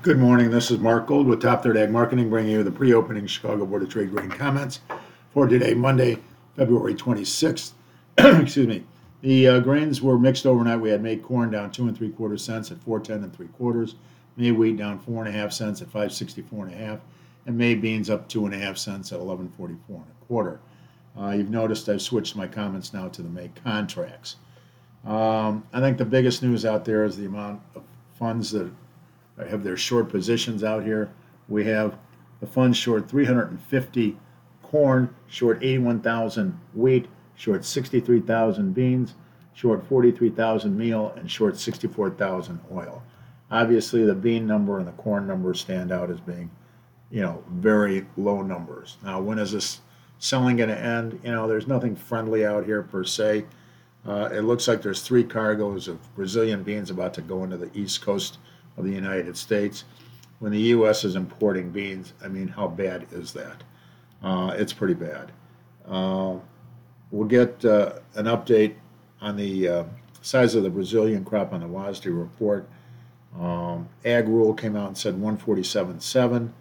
Good morning. This is Mark Gold with Top Third Ag Marketing, bringing you the pre-opening Chicago Board of Trade grain comments for today, Monday, February 26th. Excuse me. The uh, grains were mixed overnight. We had May corn down two and three quarter cents at 410 and three quarters. May wheat down four and a half cents at 564 and a half, and May beans up two and a half cents at 1144 and a quarter. Uh, you've noticed I've switched my comments now to the May contracts. Um, I think the biggest news out there is the amount of funds that have their short positions out here. We have the fund short 350 corn, short 81,000 wheat, short 63,000 beans, short 43,000 meal, and short 64,000 oil. Obviously, the bean number and the corn number stand out as being, you know, very low numbers. Now, when is this selling going to end? You know, there's nothing friendly out here per se. Uh, it looks like there's three cargoes of Brazilian beans about to go into the east coast of the United States. When the U.S. is importing beans, I mean, how bad is that? Uh, it's pretty bad. Uh, we'll get uh, an update on the uh, size of the Brazilian crop on the WASDE report. Um, AgRural came out and said 147.7.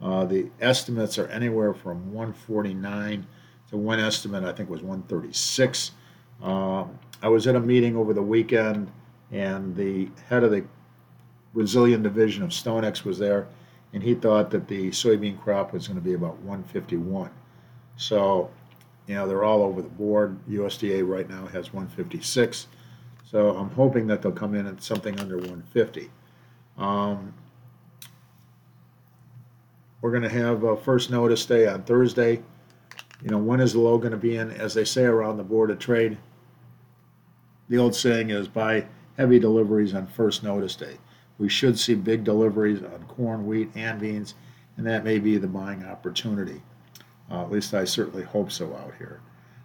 Uh, the estimates are anywhere from 149 to one estimate, I think, was 136. Uh, I was at a meeting over the weekend, and the head of the Brazilian division of StoneX was there, and he thought that the soybean crop was going to be about 151. So, you know, they're all over the board. USDA right now has 156. So I'm hoping that they'll come in at something under 150. Um, we're going to have a first notice day on Thursday. You know, when is the low going to be in? As they say around the Board of Trade, the old saying is buy heavy deliveries on first notice day. We should see big deliveries on corn, wheat, and beans, and that may be the buying opportunity. Uh, at least I certainly hope so out here.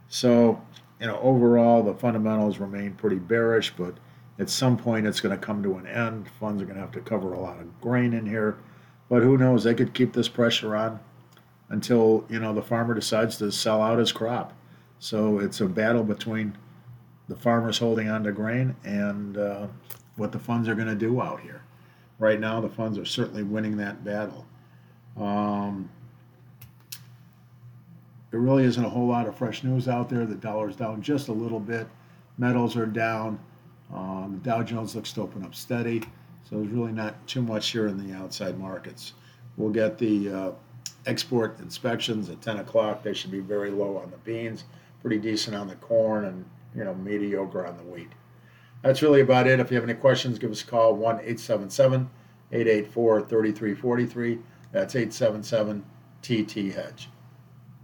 So, you know, overall, the fundamentals remain pretty bearish, but at some point it's going to come to an end. Funds are going to have to cover a lot of grain in here. But who knows? They could keep this pressure on until, you know, the farmer decides to sell out his crop. So it's a battle between the farmers holding on to grain and uh, what the funds are going to do out here. Right now, the funds are certainly winning that battle. Um, there really isn't a whole lot of fresh news out there. The dollar's down just a little bit. Metals are down. Um, the Dow Jones looks to open up steady. So there's really not too much here in the outside markets. We'll get the uh, export inspections at 10 o'clock. They should be very low on the beans, pretty decent on the corn, and you know mediocre on the wheat. That's really about it. If you have any questions, give us a call 1 877 884 3343. That's 877 TT Hedge.